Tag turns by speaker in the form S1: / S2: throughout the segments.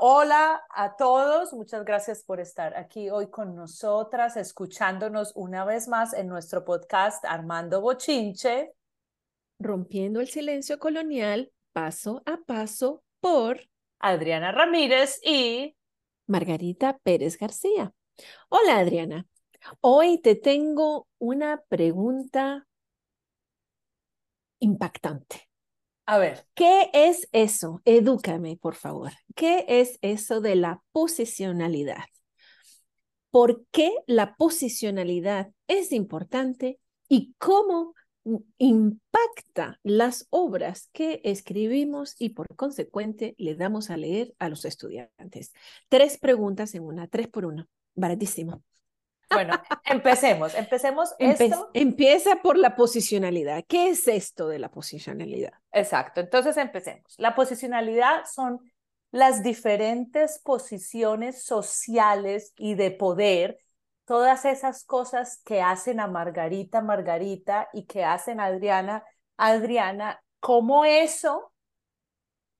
S1: Hola a todos, muchas gracias por estar aquí hoy con nosotras, escuchándonos una vez más en nuestro podcast Armando Bochinche.
S2: Rompiendo el silencio colonial paso a paso por
S1: Adriana Ramírez y
S2: Margarita Pérez García. Hola Adriana, hoy te tengo una pregunta impactante.
S1: A ver.
S2: ¿Qué es eso? Edúcame, por favor. ¿Qué es eso de la posicionalidad? ¿Por qué la posicionalidad es importante y cómo impacta las obras que escribimos y por consecuente le damos a leer a los estudiantes? Tres preguntas en una, tres por uno. Baratísimo.
S1: Bueno, empecemos, empecemos esto.
S2: Empieza por la posicionalidad. ¿Qué es esto de la posicionalidad?
S1: Exacto, entonces empecemos. La posicionalidad son las diferentes posiciones sociales y de poder, todas esas cosas que hacen a Margarita Margarita y que hacen a Adriana Adriana, cómo eso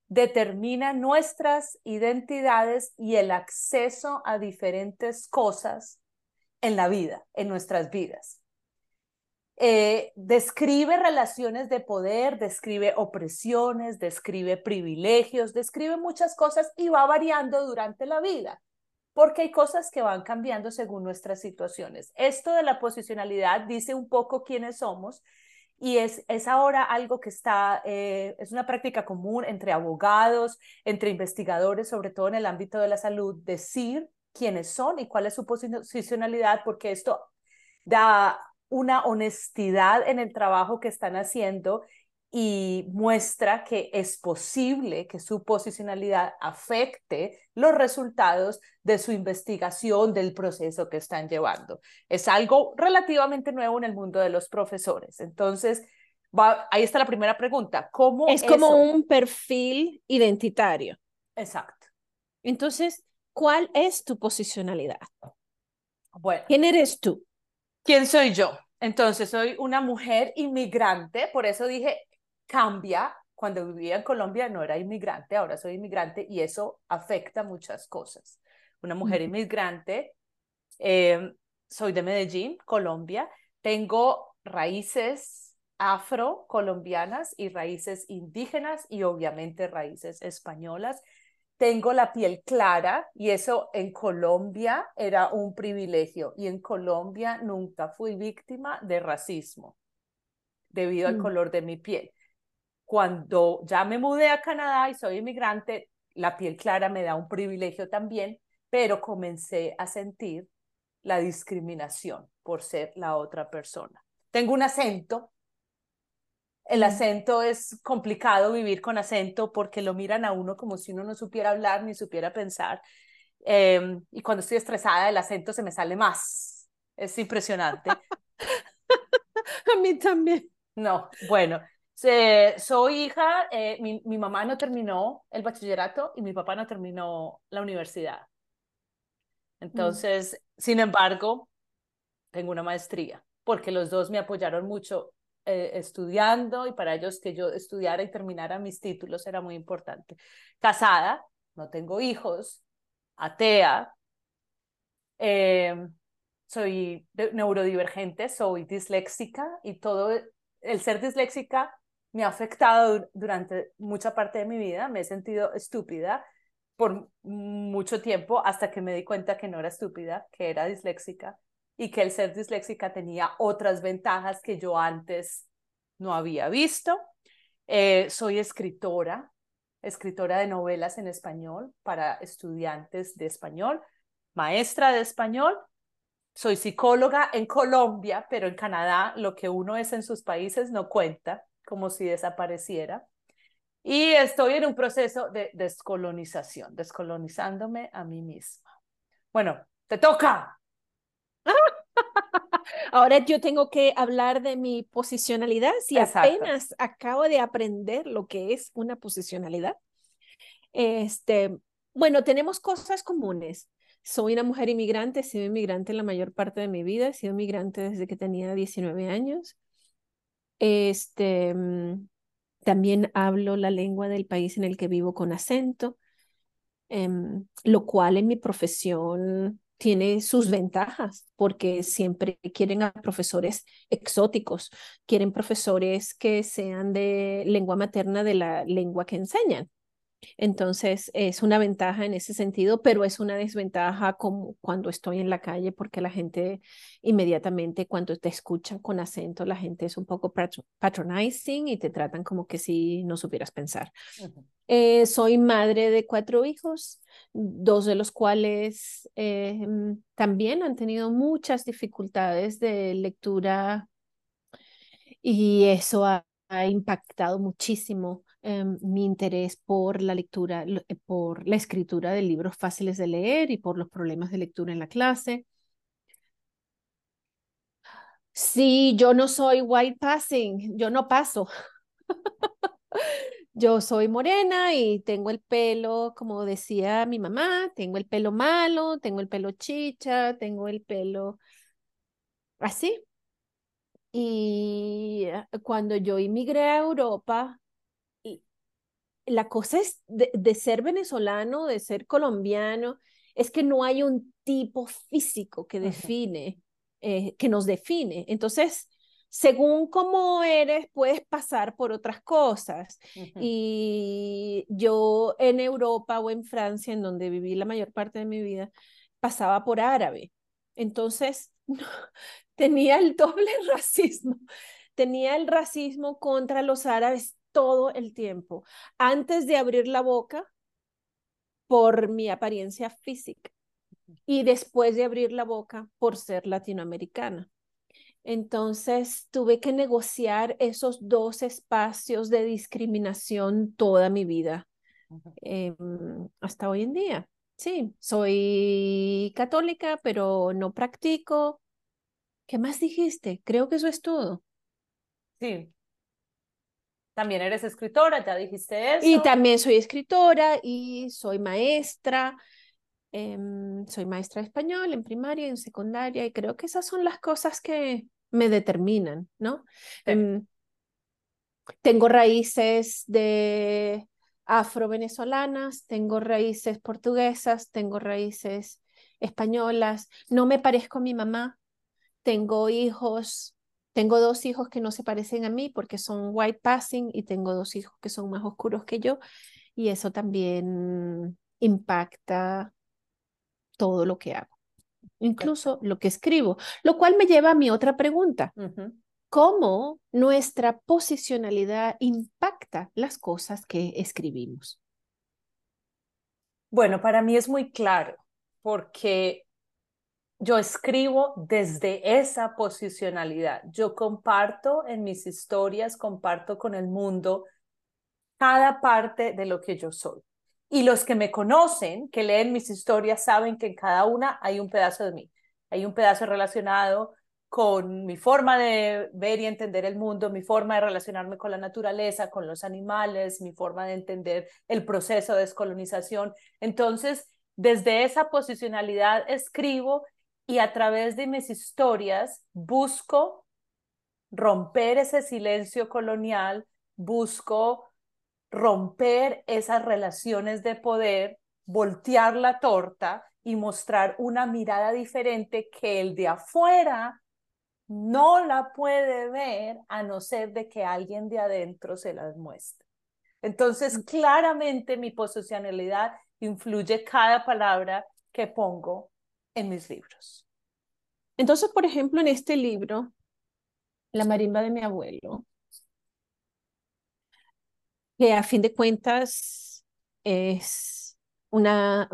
S1: determina nuestras identidades y el acceso a diferentes cosas en la vida, en nuestras vidas. Eh, describe relaciones de poder, describe opresiones, describe privilegios, describe muchas cosas y va variando durante la vida, porque hay cosas que van cambiando según nuestras situaciones. Esto de la posicionalidad dice un poco quiénes somos y es, es ahora algo que está, eh, es una práctica común entre abogados, entre investigadores, sobre todo en el ámbito de la salud, decir quiénes son y cuál es su posicionalidad, porque esto da una honestidad en el trabajo que están haciendo y muestra que es posible que su posicionalidad afecte los resultados de su investigación, del proceso que están llevando. Es algo relativamente nuevo en el mundo de los profesores. Entonces, ahí está la primera pregunta. ¿Cómo
S2: es como un perfil identitario?
S1: Exacto.
S2: Entonces, ¿Cuál es tu posicionalidad?
S1: Bueno.
S2: ¿Quién eres tú?
S1: ¿Quién soy yo? Entonces, soy una mujer inmigrante, por eso dije, cambia. Cuando vivía en Colombia no era inmigrante, ahora soy inmigrante y eso afecta muchas cosas. Una mujer inmigrante, eh, soy de Medellín, Colombia, tengo raíces afro-colombianas y raíces indígenas y obviamente raíces españolas tengo la piel clara y eso en Colombia era un privilegio y en Colombia nunca fui víctima de racismo debido al mm. color de mi piel. Cuando ya me mudé a Canadá y soy inmigrante, la piel clara me da un privilegio también, pero comencé a sentir la discriminación por ser la otra persona. Tengo un acento el acento es complicado vivir con acento porque lo miran a uno como si uno no supiera hablar ni supiera pensar. Em, y cuando estoy estresada, el acento se me sale más. Es impresionante.
S2: a mí también.
S1: No, bueno, soy hija, eh, mi, mi, mamá no terminó el bachillerato y mi papá no terminó la universidad. Mm. Entonces, sin embargo, tengo una maestría porque los dos me apoyaron mucho eh, estudiando y para ellos que yo estudiara y terminara mis títulos era muy importante. Casada, no tengo hijos, atea, em, soy neurodivergente, soy disléxica y todo el ser disléxica me ha afectado durante mucha parte de mi vida, me he sentido estúpida por mucho tiempo hasta que me di cuenta que no era estúpida, que era disléxica y que el ser disléxica tenía otras ventajas que yo antes no había visto. Eh, soy escritora, escritora de novelas en español para estudiantes de español, maestra de español. Soy psicóloga en Colombia, pero en Canadá lo que uno es en sus países no cuenta, como si desapareciera. Y estoy en un proceso de descolonización, descolonizándome a mí misma. Bueno, te toca.
S2: Ahora yo tengo que hablar de mi posicionalidad, si apenas acabo de aprender lo que es una posicionalidad. Este, bueno, tenemos cosas comunes. Soy una mujer inmigrante, he sido inmigrante la mayor parte de mi vida, he sido inmigrante desde que tenía 19 años. Este, mm, también hablo la lengua del país en el que vivo con acento. em, lo cual en mi profesión tiene sus ventajas porque siempre quieren a profesores exóticos, quieren profesores que sean de lengua materna de la lengua que enseñan. Entonces, es una ventaja en ese sentido, pero es una desventaja como cuando estoy en la calle, porque la gente inmediatamente cuando te escuchan con acento, la gente es un poco patronizing y te tratan como que si no supieras pensar. Eh, soy madre de cuatro hijos, dos de los cuales eh, también han tenido muchas dificultades de lectura y eso ha impactado muchísimo Em, mi interés por la lectura, eh, por la escritura de libros fáciles de leer y por los problemas de lectura en la clase. Sí, yo no soy white passing, yo no paso. Yo soy morena y tengo el pelo, como decía mi mamá, tengo el pelo malo, tengo el pelo chicha, tengo el pelo así. Y eh, cuando yo inmigré a Europa, la cosa es de, ser venezolano, de ser colombiano, es que no hay un tipo físico que define, eh, que nos define. Entonces, según cómo eres, puedes pasar por otras cosas. Y yo en Europa o en Francia, en donde viví la mayor parte de mi vida, pasaba por árabe. Entonces, tenía el doble racismo. Tenía el racismo contra los árabes todo el tiempo, antes de abrir la boca por mi apariencia física y después de abrir la boca por ser latinoamericana. Entonces tuve que negociar esos dos espacios de discriminación toda mi vida, em, hasta hoy en día. Sí, soy católica, pero no practico. ¿Qué más dijiste? Creo que eso es todo.
S1: Sí, también eres escritora, ya dijiste eso.
S2: Y también soy escritora y soy maestra. Em, soy maestra de español en primaria y en secundaria y creo que esas son las cosas que me determinan, ¿no? Em, tengo raíces de afro-venezolanas, tengo raíces portuguesas, tengo raíces españolas, no me parezco a mi mamá, tengo hijos tengo dos hijos que no se parecen a mí porque son white passing y tengo dos hijos que son más oscuros que yo y eso también impacta todo lo que hago, incluso lo que escribo, lo cual me lleva a mi otra pregunta. ¿Cómo nuestra posicionalidad impacta las cosas que escribimos?
S1: Bueno, para mí es muy claro, porque yo escribo desde esa posicionalidad. Yo comparto en mis historias, comparto con el mundo cada parte de lo que yo soy. Y los que me conocen, que leen mis historias, saben que en cada una hay un pedazo de mí. Hay un pedazo relacionado con mi forma de ver y entender el mundo, mi forma de relacionarme con la naturaleza, con los animales, mi forma de entender el proceso de descolonización. Entonces, desde esa posicionalidad escribo y a través de mis historias busco romper ese silencio colonial, busco romper esas relaciones de poder, voltear la torta y mostrar una mirada diferente que el de afuera no la puede ver a no ser de que alguien de adentro se las muestre. Entonces, mm. claramente mi posicionalidad influye cada palabra que pongo en mis libros.
S2: Entonces, por ejemplo, en este libro, La marimba de mi abuelo, que a fin de cuentas es una,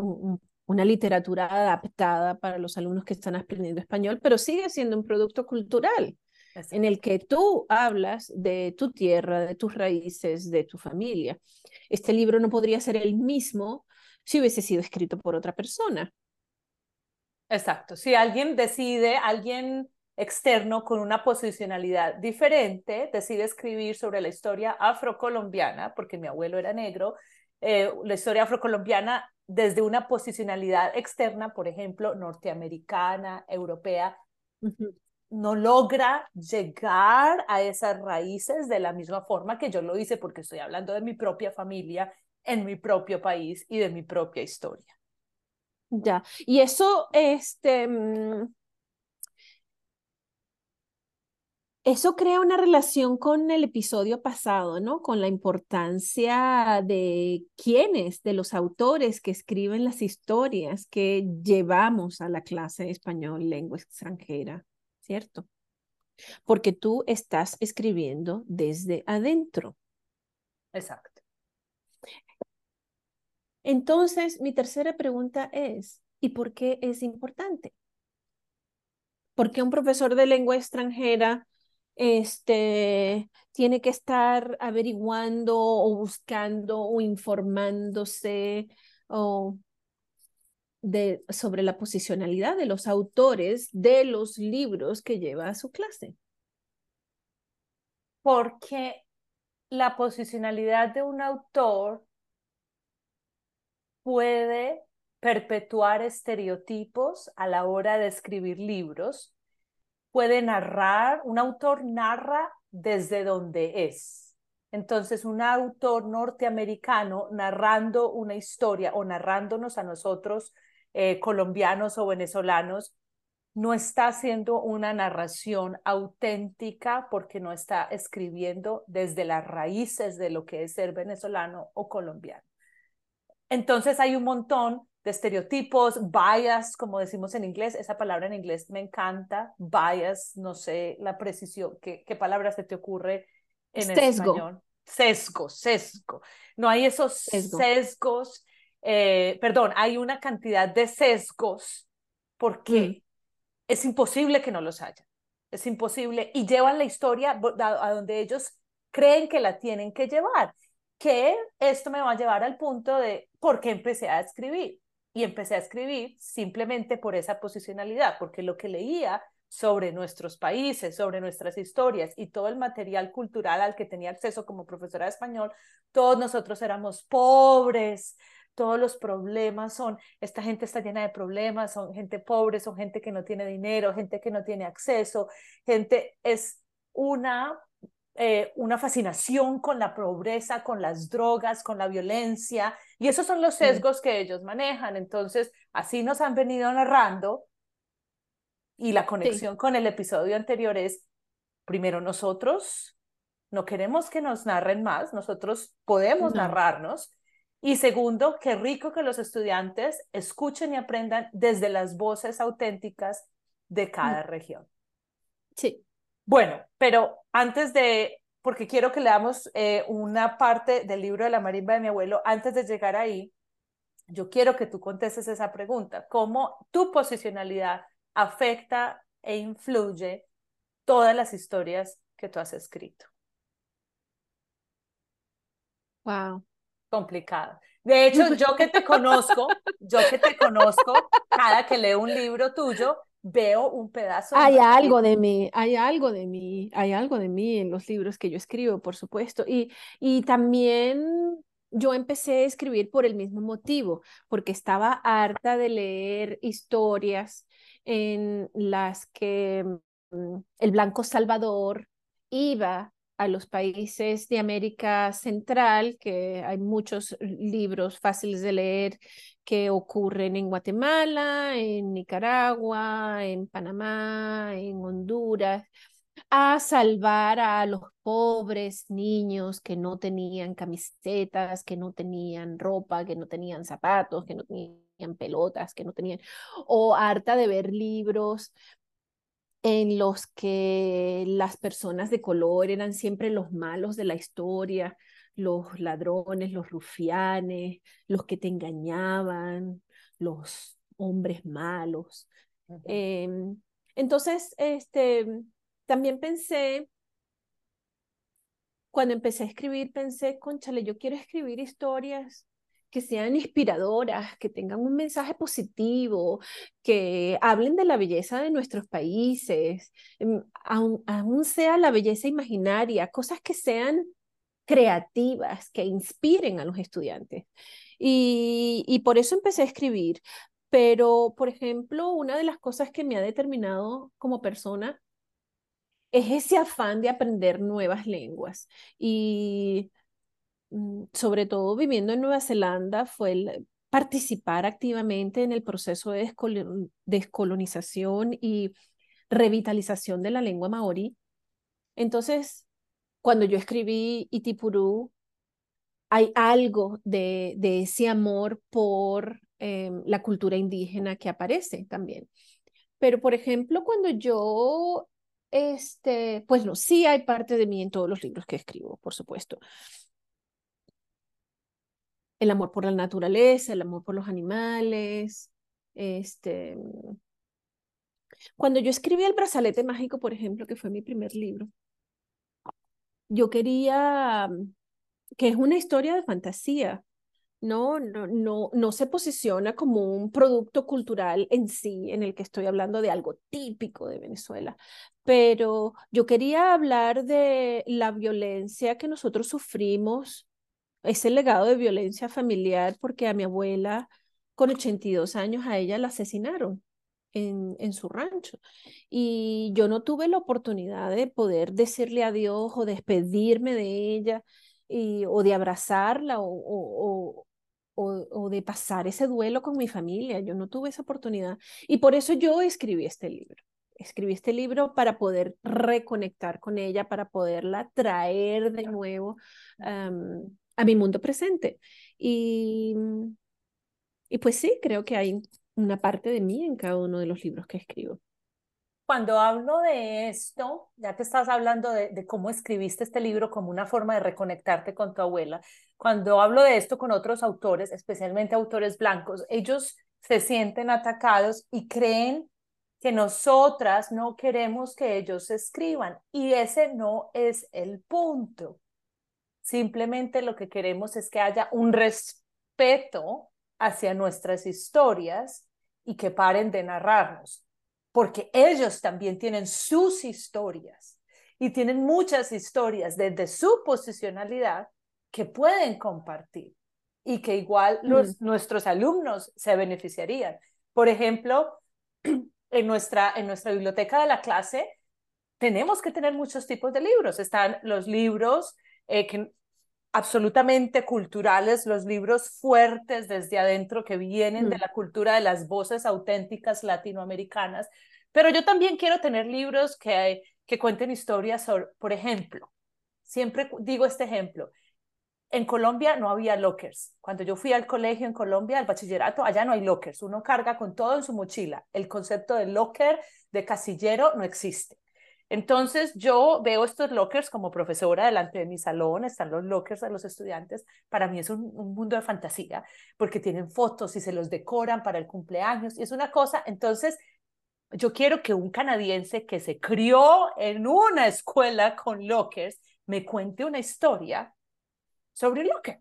S2: una literatura adaptada para los alumnos que están aprendiendo español, pero sigue siendo un producto cultural en el que tú hablas de tu tierra, de tus raíces, de tu familia. Este libro no podría ser el mismo si hubiese sido escrito por otra persona.
S1: Exacto. Si alguien decide, alguien externo con una posicionalidad diferente, decide escribir sobre la historia afrocolombiana, porque mi abuelo era negro, eh, la historia afrocolombiana desde una posicionalidad externa, por ejemplo, norteamericana, europea, no logra llegar a esas raíces de la misma forma que yo lo hice, porque estoy hablando de mi propia familia en mi propio país y de mi propia historia.
S2: Ya, y eso, este, mm, eso crea una relación con el episodio pasado, ¿no? Con la importancia de quiénes, de los autores que escriben las historias que llevamos a la clase de español, lengua extranjera, ¿cierto? Porque tú estás escribiendo desde adentro.
S1: Exacto.
S2: Entonces, mi tercera pregunta es, ¿y por qué es importante? ¿Por qué un profesor de lengua extranjera este, tiene que estar averiguando o buscando o informándose o de, sobre la posicionalidad de los autores de los libros que lleva a su clase?
S1: Porque la posicionalidad de un autor puede perpetuar estereotipos a la hora de escribir libros, puede narrar, un autor narra desde donde es. Entonces, un autor norteamericano narrando una historia o narrándonos a nosotros, eh, colombianos o venezolanos, no está haciendo una narración auténtica porque no está escribiendo desde las raíces de lo que es ser venezolano o colombiano. Entonces hay un montón de estereotipos, bias, como decimos en inglés, esa palabra en inglés me encanta, bias, no sé la precisión, ¿qué, qué palabra se te ocurre en
S2: sesgo.
S1: español? Sesgo, sesgo. No hay esos sesgos, eh, perdón, hay una cantidad de sesgos porque mm. es imposible que no los haya, es imposible y llevan la historia a donde ellos creen que la tienen que llevar que esto me va a llevar al punto de por qué empecé a escribir. Y empecé a escribir simplemente por esa posicionalidad, porque lo que leía sobre nuestros países, sobre nuestras historias y todo el material cultural al que tenía acceso como profesora de español, todos nosotros éramos pobres, todos los problemas son, esta gente está llena de problemas, son gente pobre, son gente que no tiene dinero, gente que no tiene acceso, gente es una eh, una fascinación con la pobreza, con las drogas, con la violencia, y esos son los sesgos que ellos manejan. Entonces, así nos han venido narrando, y la conexión con el episodio anterior es, primero nosotros no queremos que nos narren más, nosotros podemos narrarnos, y segundo, qué rico que los estudiantes escuchen y aprendan desde las voces auténticas de cada región.
S2: Sí.
S1: Bueno, pero antes de, porque quiero que leamos eh, una parte del libro de la marimba de mi abuelo, antes de llegar ahí, yo quiero que tú contestes esa pregunta, ¿cómo tu posicionalidad afecta e influye todas las historias que tú has escrito?
S2: Wow.
S1: Complicado. De hecho, yo que te conozco, yo que te conozco, cada que leo un libro tuyo, veo un pedazo.
S2: Hay algo de mí, hay algo de mí, hay algo de mí en los libros que yo escribo, por supuesto. Y, y también yo empecé a escribir por el mismo motivo, porque estaba harta de leer historias en las que mm, el blanco Salvador iba a los países de América Central, que hay muchos libros fáciles de leer que ocurren en Guatemala, en Nicaragua, en Panamá, en Honduras, a salvar a los pobres niños que no tenían camisetas, que no tenían ropa, que no tenían zapatos, que no tenían pelotas, que no tenían, o harta de ver libros en los que las personas de color eran siempre los malos de la historia, los ladrones, los rufianes, los que te engañaban, los hombres malos. Em, entonces, este, también pensé, cuando empecé a escribir, pensé, conchale, yo quiero escribir historias que sean inspiradoras, que tengan un mensaje positivo, que hablen de la belleza de nuestros países, em, aún, sea la belleza imaginaria, cosas que sean creativas, que inspiren a los estudiantes. Y, por eso empecé a escribir. Pero, por ejemplo, una de las cosas que me ha determinado como persona es ese afán de aprender nuevas lenguas. Y sobre todo viviendo en Nueva Zelanda, fue participar activamente en el proceso de descolonización y revitalización de la lengua maorí. Entonces, cuando yo escribí Itipurú, hay algo de, de ese amor por em, la cultura indígena que aparece también. Pero, por ejemplo, cuando yo, este, pues no, sí hay parte de mí en todos los libros que escribo, por supuesto. El amor por la naturaleza, el amor por los animales, este... Cuando yo escribí El brazalete mágico, por ejemplo, que fue mi primer libro, yo quería que es una historia de fantasía, no, no, no, no se posiciona como un producto cultural en sí, en el que estoy hablando de algo típico de Venezuela, pero yo quería hablar de la violencia que nosotros sufrimos, ese legado de violencia familiar, porque a mi abuela, con 82 años, a ella la asesinaron. En, en, su rancho. Y yo no tuve la oportunidad de poder decirle adiós o despedirme de ella y, o de abrazarla o, o, de pasar ese duelo con mi familia. Yo no tuve esa oportunidad. Y por eso yo escribí este libro. Escribí este libro para poder reconectar con ella, para poderla traer de nuevo a mi mundo presente. Y, y pues sí, creo que hay una parte de mí en cada uno de los libros que escribo.
S1: Cuando hablo de esto, ya que estás hablando de, cómo escribiste este libro como una forma de reconectarte con tu abuela, cuando hablo de esto con otros autores, especialmente autores blancos, ellos se sienten atacados y creen que nosotras no queremos que ellos escriban y ese no es el punto. Simplemente lo que queremos es que haya un respeto hacia nuestras historias y que paren de narrarnos porque ellos también tienen sus historias y tienen muchas historias desde su posicionalidad que pueden compartir y que igual los, mm. nuestros alumnos se beneficiarían. Por ejemplo, en nuestra, en nuestra biblioteca de la clase tenemos que tener muchos tipos de libros. Están los libros eh, que, absolutamente culturales, los libros fuertes desde adentro que vienen de mm. la cultura de las voces auténticas latinoamericanas, pero yo también quiero tener libros que, que cuenten historias sobre, por ejemplo, siempre digo este ejemplo, en Colombia no había lockers. Cuando yo fui al colegio en Colombia, al bachillerato, allá no hay lockers. Uno carga con todo en su mochila. El concepto de locker, de casillero, no existe. Entonces yo veo estos lockers como profesora delante de mi salón, están los lockers de los estudiantes. Para mí es un, mundo de fantasía porque tienen fotos y se los decoran para el cumpleaños y es una cosa. Entonces yo quiero que un canadiense que se crió en una escuela con lockers me cuente una historia sobre un locker.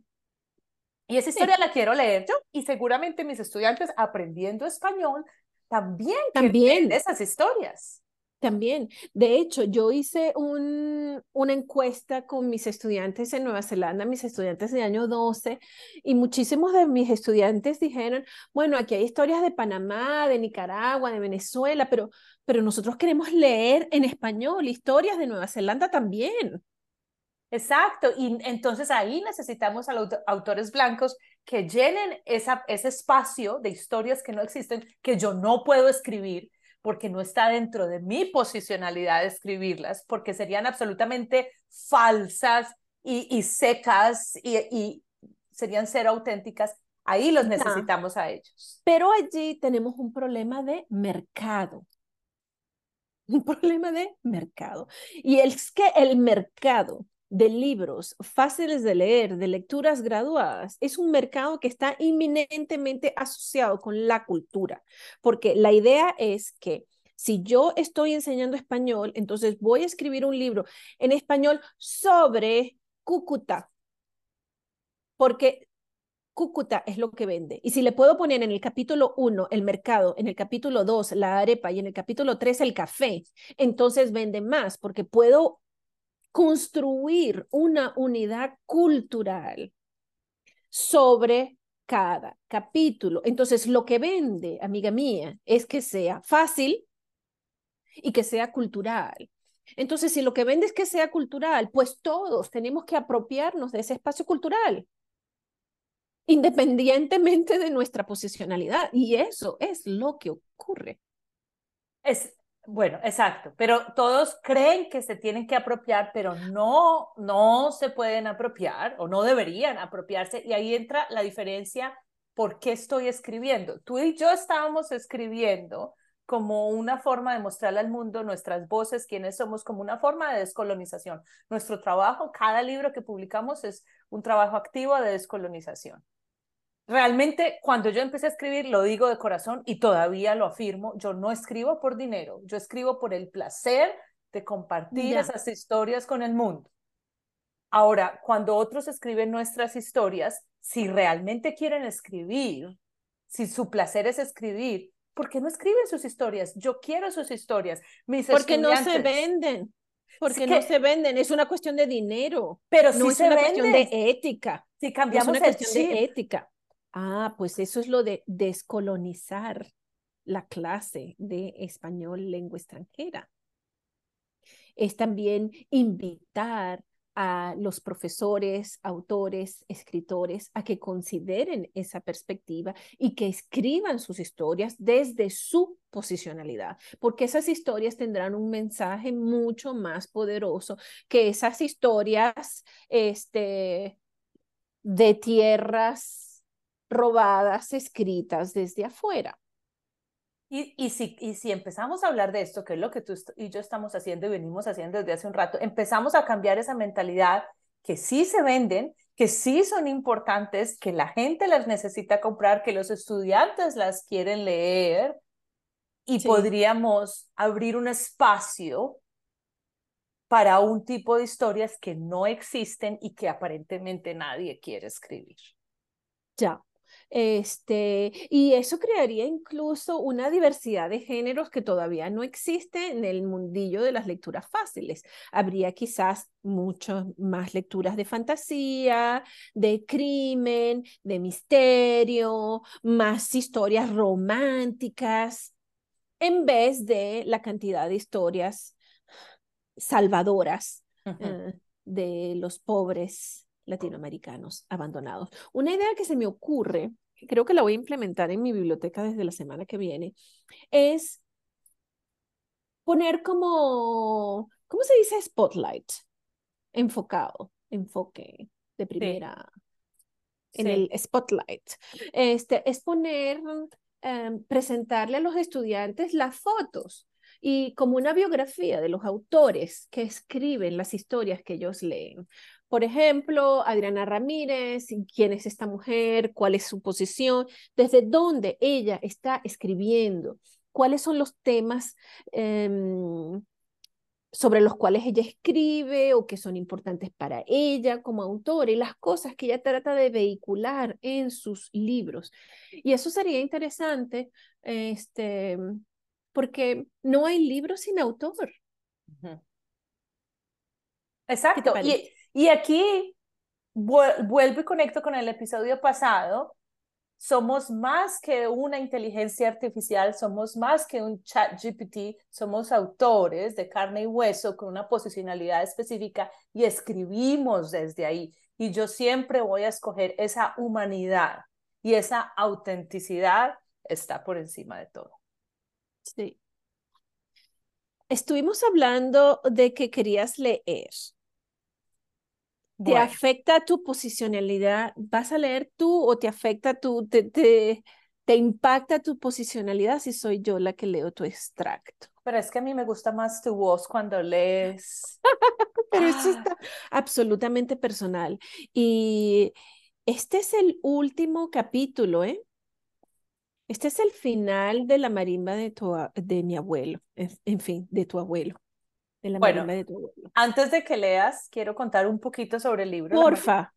S1: Y esa historia la quiero leer yo y seguramente mis estudiantes aprendiendo español también, también. esas historias.
S2: También, de hecho, yo hice un, una encuesta con mis estudiantes en Nueva Zelanda, mis estudiantes de año 12, y muchísimos de mis estudiantes dijeron, bueno, aquí hay historias de Panamá, de Nicaragua, de Venezuela, pero, pero nosotros queremos leer en español historias de Nueva Zelanda también.
S1: Exacto, y entonces ahí necesitamos a los autores blancos que llenen esa, ese espacio de historias que no existen, que yo no puedo escribir, porque no está dentro de mi posicionalidad escribirlas, porque serían absolutamente falsas y, secas y, serían ser auténticas. Ahí los necesitamos a ellos.
S2: Pero allí tenemos un problema de mercado. Un problema de mercado. Y es que el mercado de libros fáciles de leer, de lecturas graduadas, es un mercado que está inminentemente asociado con la cultura, porque la idea es que si yo estoy enseñando español, entonces voy a escribir un libro en español sobre Cúcuta, porque Cúcuta es lo que vende. Y si le puedo poner en el capítulo 1 el mercado, en el capítulo 2 la arepa y en el capítulo 3 el café, entonces vende más porque puedo construir una unidad cultural sobre cada capítulo. Entonces, lo que vende, amiga mía, es que sea fácil y que sea cultural. Entonces, si lo que vende es que sea cultural, pues todos tenemos que apropiarnos de ese espacio cultural, independientemente de nuestra posicionalidad. Y eso es lo que ocurre.
S1: Es, bueno, exacto, pero todos creen que se tienen que apropiar, pero no, no se pueden apropiar o no deberían apropiarse. Y ahí entra la diferencia, ¿por qué estoy escribiendo? Tú y yo estábamos escribiendo como una forma de mostrarle al mundo nuestras voces, quiénes somos, como una forma de descolonización. Nuestro trabajo, cada libro que publicamos es un trabajo activo de descolonización. Realmente, cuando yo empecé a escribir, lo digo de corazón y todavía lo afirmo, yo no escribo por dinero, yo escribo por el placer de compartir esas historias con el mundo. Ahora, cuando otros escriben nuestras historias, si realmente quieren escribir, si su placer es escribir, ¿por qué no escriben sus historias? Yo quiero sus historias. Mis
S2: porque no se venden. Porque no se venden, es una cuestión de dinero.
S1: Pero
S2: no
S1: es
S2: una cuestión de ética.
S1: Si cambiamos
S2: es una cuestión de ética. Ah, pues eso es lo de descolonizar la clase de español lengua extranjera. Es también invitar a los profesores, autores, escritores a que consideren esa perspectiva y que escriban sus historias desde su posicionalidad, porque esas historias tendrán un mensaje mucho más poderoso que esas historias este, de tierras robadas escritas desde afuera.
S1: Y, y, si, y si empezamos a hablar de esto, que es lo que tú y yo estamos haciendo y venimos haciendo desde hace un rato, empezamos a cambiar esa mentalidad que sí se venden, que sí son importantes, que la gente las necesita comprar, que los estudiantes las quieren leer y podríamos abrir un espacio para un tipo de historias que no existen y que aparentemente nadie quiere escribir.
S2: Ya, este, y eso crearía incluso una diversidad de géneros que todavía no existe en el mundillo de las lecturas fáciles. Habría quizás muchas más lecturas de fantasía, de crimen, de misterio, más historias románticas, en vez de la cantidad de historias salvadoras eh, de los pobres latinoamericanos abandonados. Una idea que se me ocurre, que creo que la voy a implementar en mi biblioteca desde la semana que viene, es poner como, ¿cómo se dice? Spotlight, enfocado, enfoque de primera. En el spotlight. Este, es poner, em, presentarle a los estudiantes las fotos y como una biografía de los autores que escriben las historias que ellos leen. Por ejemplo, Adriana Ramírez, quién es esta mujer, cuál es su posición, desde dónde ella está escribiendo, cuáles son los temas em, sobre los cuales ella escribe o que son importantes para ella como autora y las cosas que ella trata de vehicular en sus libros. Y eso sería interesante, este, porque no hay libro sin autor.
S1: Exacto. Y, y aquí vuelvo y conecto con el episodio pasado. Somos más que una inteligencia artificial, somos más que un chat GPT, somos autores de carne y hueso con una posicionalidad específica y escribimos desde ahí. Y yo siempre voy a escoger esa humanidad y esa autenticidad está por encima de todo.
S2: Sí. Estuvimos hablando de que querías leer. ¿Te afecta tu posicionalidad? ¿Vas a leer tú o te afecta tu, te, te, te impacta tu posicionalidad si soy yo la que leo tu extracto?
S1: Pero es que a mí me gusta más tu voz cuando lees.
S2: Pero eso está absolutamente personal. Y este es el último capítulo, ¿eh? Este es el final de la marimba de, tu, de mi abuelo, en fin, de tu abuelo
S1: bueno, Antes de que leas, quiero contar un poquito sobre el libro.
S2: Porfa,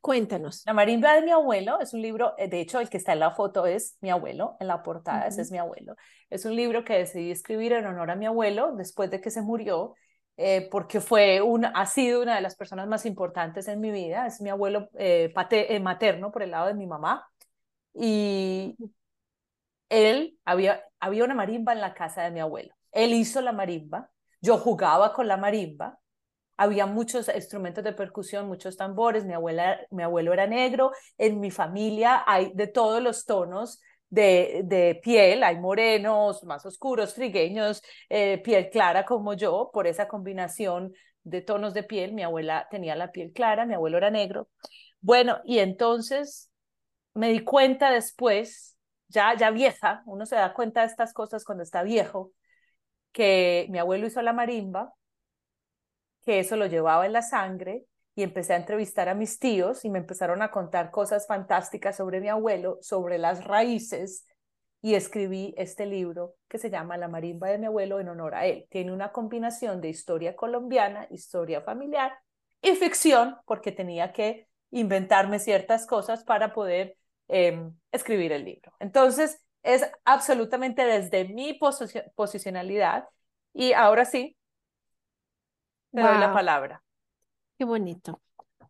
S2: cuéntanos.
S1: La marimba de mi abuelo es un libro, eh, de hecho, el que está en la foto es mi abuelo, en la portada ese es mi abuelo. Es un libro que decidí escribir en honor a mi abuelo después de que se murió, eh, porque fue un, ha sido una de las personas más importantes en mi vida. Es mi abuelo eh, materno por el lado de mi mamá. Y él, había, había una marimba en la casa de mi abuelo. Él hizo la marimba Yo jugaba con la marimba, había muchos instrumentos de percusión, muchos tambores, mi, abuela, mi abuelo era negro, en mi familia hay de todos los tonos de, de piel, hay morenos, más oscuros, trigueños, eh, piel clara como yo, por esa combinación de tonos de piel, mi abuela tenía la piel clara, mi abuelo era negro. Bueno, y entonces me di cuenta después, ya, ya vieja, uno se da cuenta de estas cosas cuando está viejo, que mi abuelo hizo la marimba, que eso lo llevaba en la sangre y empecé a entrevistar a mis tíos y me empezaron a contar cosas fantásticas sobre mi abuelo, sobre las raíces y escribí este libro que se llama La marimba de mi abuelo en honor a él. Tiene una combinación de historia colombiana, historia familiar y ficción porque tenía que inventarme ciertas cosas para poder em, escribir el libro. Entonces, es absolutamente desde mi posicionalidad y ahora sí, te doy la palabra.
S2: Qué bonito.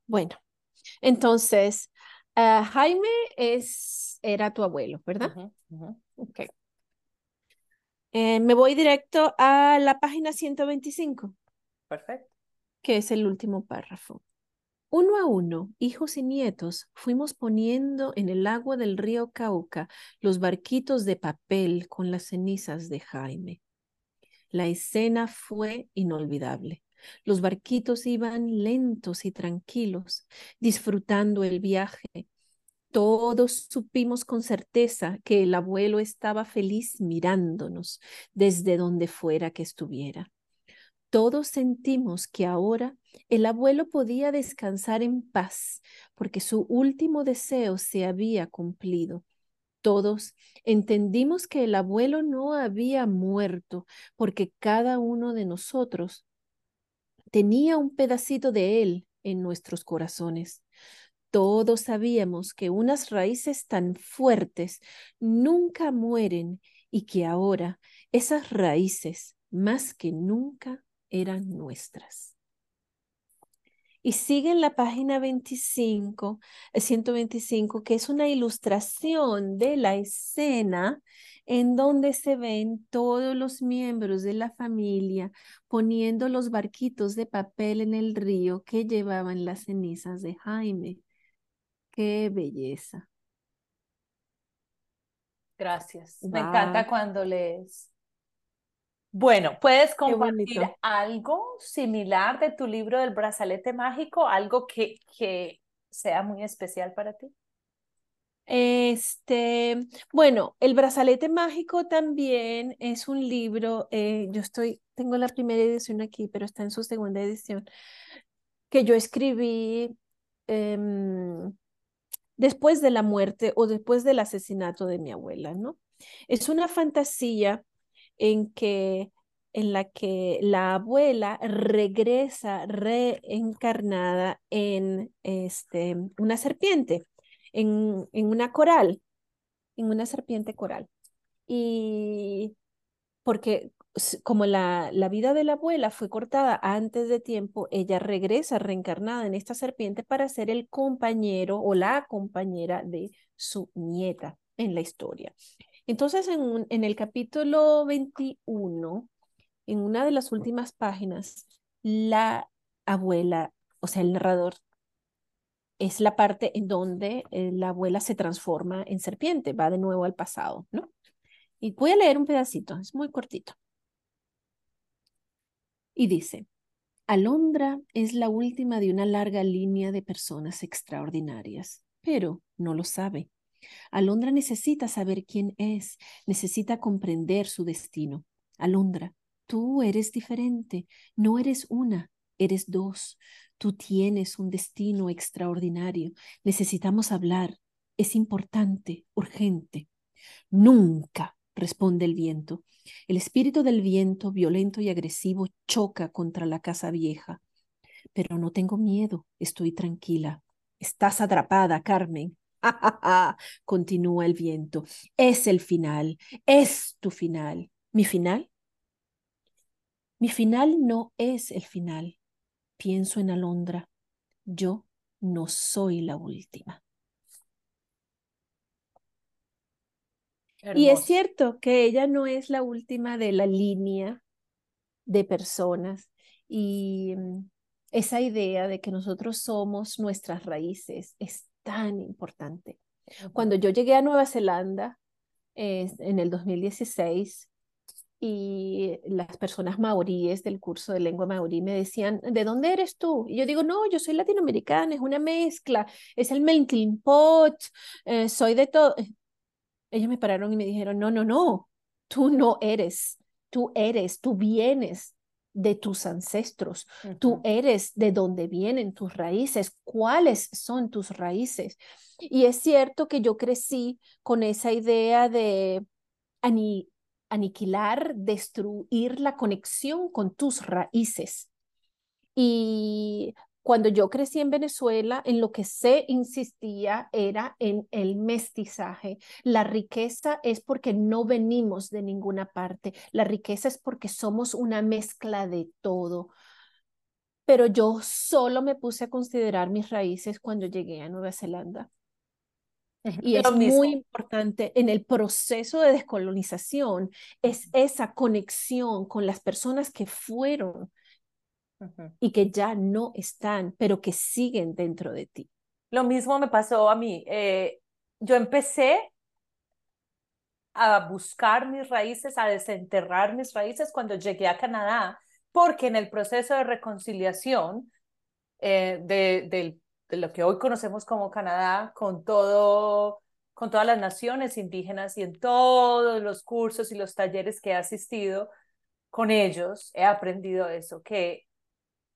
S2: Bueno, entonces, ah, Jaime es, era tu abuelo, ¿verdad? Ok. Eh, me voy directo a la página 125.
S1: Perfecto.
S2: Que es el último párrafo. Uno a uno, hijos y nietos, fuimos poniendo en el agua del río Cauca los barquitos de papel con las cenizas de Jaime. La escena fue inolvidable. Los barquitos iban lentos y tranquilos, disfrutando el viaje. Todos supimos con certeza que el abuelo estaba feliz mirándonos desde donde fuera que estuviera. Todos sentimos que ahora el abuelo podía descansar en paz porque su último deseo se había cumplido. Todos entendimos que el abuelo no había muerto porque cada uno de nosotros tenía un pedacito de él en nuestros corazones. Todos sabíamos que unas raíces tan fuertes nunca mueren y que ahora esas raíces más que nunca eran nuestras. Y sigue en la página 25, 125, que es una ilustración de la escena en donde se ven todos los miembros de la familia poniendo los barquitos de papel en el río que llevaban las cenizas de Jaime. Qué belleza.
S1: Gracias. Me encanta cuando lees. Bueno, ¿puedes compartir algo similar de tu libro del brazalete mágico? Algo que, que sea muy especial para ti.
S2: Este, bueno, El brazalete mágico también es un libro, eh, yo estoy, tengo la primera edición aquí, pero está en su segunda edición, que yo escribí em, después de la muerte o después del asesinato de mi abuela, ¿no? Es una fantasía en que en la que la abuela regresa reencarnada en este, una serpiente en, una coral, en una serpiente coral. Y porque como la, la, vida de la abuela fue cortada antes de tiempo, ella regresa reencarnada en esta serpiente para ser el compañero o la compañera de su nieta en la historia. Entonces, en, el capítulo 21, en una de las últimas páginas, la abuela, o sea, el narrador, es la parte en donde eh, la abuela se transforma en serpiente, va de nuevo al pasado, ¿no? Y voy a leer un pedacito, es muy cortito. Y dice, Alondra es la última de una larga línea de personas extraordinarias, pero no lo sabe. Alondra necesita saber quién es, necesita comprender su destino. Alondra, tú eres diferente, no eres una, eres dos. Tú tienes un destino extraordinario. Necesitamos hablar. Es importante, urgente. Nunca, responde el viento. El espíritu del viento, violento y agresivo, choca contra la casa vieja. Pero no tengo miedo, estoy tranquila. Estás atrapada, Carmen. Continúa el viento. Es el final, es tu final. ¿Mi final? Mi final no es el final pienso en Alondra, yo no soy la última. Y es cierto que ella no es la última de la línea de personas y mm, esa idea de que nosotros somos nuestras raíces es tan importante. Cuando yo llegué a Nueva Zelanda eh, en el 2016 y las personas maoríes del curso de lengua maorí me decían, ¿de dónde eres tú? Y yo digo, no, yo soy latinoamericana, es una mezcla, es el melting pot, eh, soy de todo. Ellos me pararon y me dijeron, no, no, no, tú no eres, tú eres, tú vienes de tus ancestros, tú eres de donde vienen tus raíces, cuáles son tus raíces. Y es cierto que yo crecí con esa idea de aniquilar, destruir la conexión con tus raíces. Y cuando yo crecí en Venezuela, en lo que se insistía era en el mestizaje. La riqueza es porque no venimos de ninguna parte. La riqueza es porque somos una mezcla de todo. Pero yo solo me puse a considerar mis raíces cuando llegué a Nueva Zelanda. Y es muy importante en el proceso de descolonización, es esa conexión con las personas que fueron y que ya no están, pero que siguen dentro de ti.
S1: Lo mismo me pasó a mí. Eh, yo empecé a buscar mis raíces, a desenterrar mis raíces cuando llegué a Canadá, porque en el proceso de reconciliación eh, de, de, de, lo que hoy conocemos como Canadá, con todo, con todas las naciones indígenas y en todos los cursos y los talleres que he asistido con ellos, he aprendido eso, que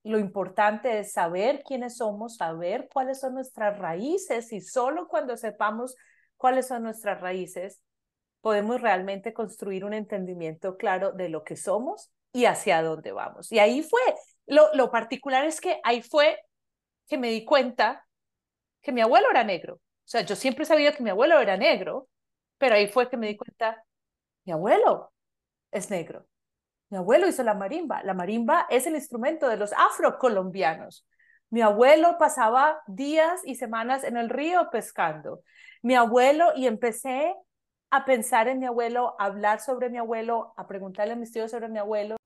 S1: lo importante es saber quiénes somos, saber cuáles son nuestras raíces y solo cuando sepamos cuáles son nuestras raíces podemos realmente construir un entendimiento claro de lo que somos y hacia dónde vamos. Y ahí fue, lo, lo particular es que ahí fue que me di cuenta que mi abuelo era negro. O sea, yo siempre sabido que mi abuelo era negro, pero ahí fue que me di cuenta, mi abuelo es negro. Mi abuelo hizo la marimba. La marimba es el instrumento de los afrocolombianos. Mi abuelo pasaba días y semanas en el río pescando. Mi abuelo, y empecé a pensar en mi abuelo, a hablar sobre mi abuelo, a preguntarle a mis tíos sobre mi abuelo.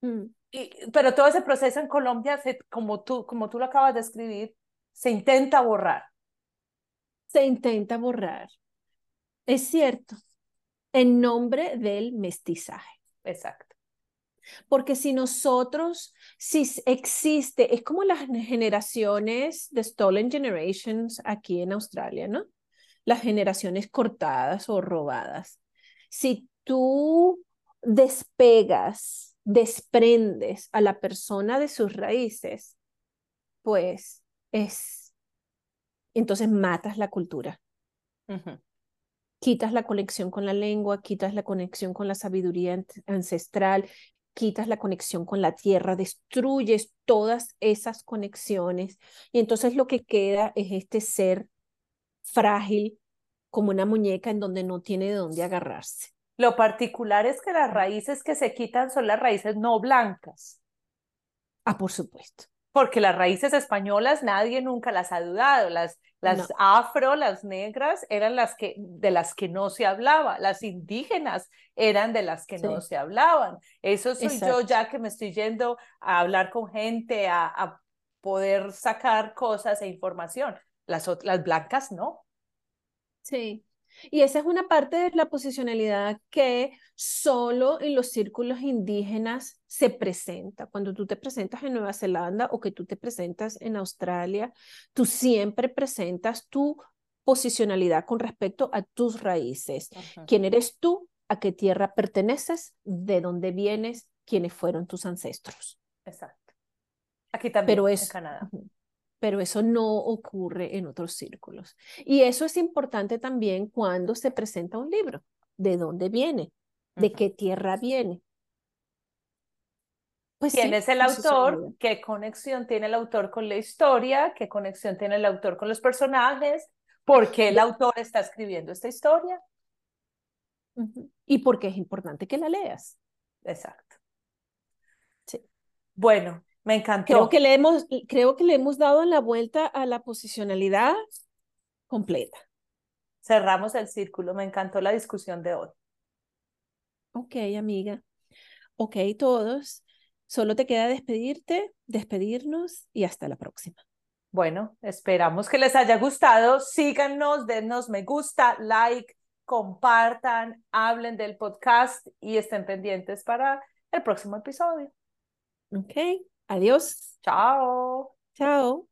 S1: Mm. Y, pero todo ese proceso en Colombia, como, tú, como tú lo acabas de escribir, se intenta borrar.
S2: Se intenta borrar. Es cierto, en nombre del mestizaje.
S1: Exacto.
S2: Porque si nosotros, si existe, es como las generaciones de Stolen Generations aquí en Australia, ¿no? Las generaciones cortadas o robadas. Si tú despegas, desprendes a la persona de sus raíces, pues es, entonces matas la cultura. Quitas la conexión con la lengua, quitas la conexión con la sabiduría ancestral, quitas la conexión con la tierra, destruyes todas esas conexiones y entonces lo que queda es este ser frágil como una muñeca en donde no tiene de dónde agarrarse.
S1: Lo particular es que las raíces que se quitan son las raíces no blancas.
S2: Ah, por supuesto.
S1: Porque las raíces españolas nadie nunca las ha dudado, las las afro, las negras, eran las que, de las que no se hablaba. Las indígenas eran de las que no se hablaban. Eso soy yo ya que me estoy yendo a hablar con gente, a, a poder sacar cosas e información. Las, las blancas no.
S2: Sí, y esa es una parte de la posicionalidad que solo en los círculos indígenas se presenta. Cuando tú te presentas en Nueva Zelanda o que tú te presentas en Australia, tú siempre presentas tu posicionalidad con respecto a tus raíces. ¿Quién eres tú? ¿A qué tierra perteneces? ¿De dónde vienes? ¿Quiénes fueron tus ancestros?
S1: Exacto. Aquí también, Pero es, en Canadá
S2: pero eso no ocurre en otros círculos. Y eso es importante también cuando se presenta un libro. ¿De dónde viene? ¿De qué tierra viene?
S1: Pues ¿Quién es el autor? ¿Qué conexión tiene el autor con la historia? ¿Qué conexión tiene el autor con los personajes? ¿Por qué el autor está escribiendo esta historia?
S2: Y por qué es importante que la leas.
S1: Exacto. Sí. Bueno, me encantó.
S2: Creo que le hemos, creo que le hemos dado la vuelta a la posicionalidad completa.
S1: Cerramos el círculo. Me encantó la discusión de hoy.
S2: Ok, amiga. Ok, todos. Solo te queda despedirte, despedirnos y hasta la próxima.
S1: Bueno, esperamos que les haya gustado. Síganos, denos me gusta, like, compartan, hablen del podcast y estén pendientes para el próximo episodio.
S2: Ok, adiós.
S1: Chao.
S2: Chao.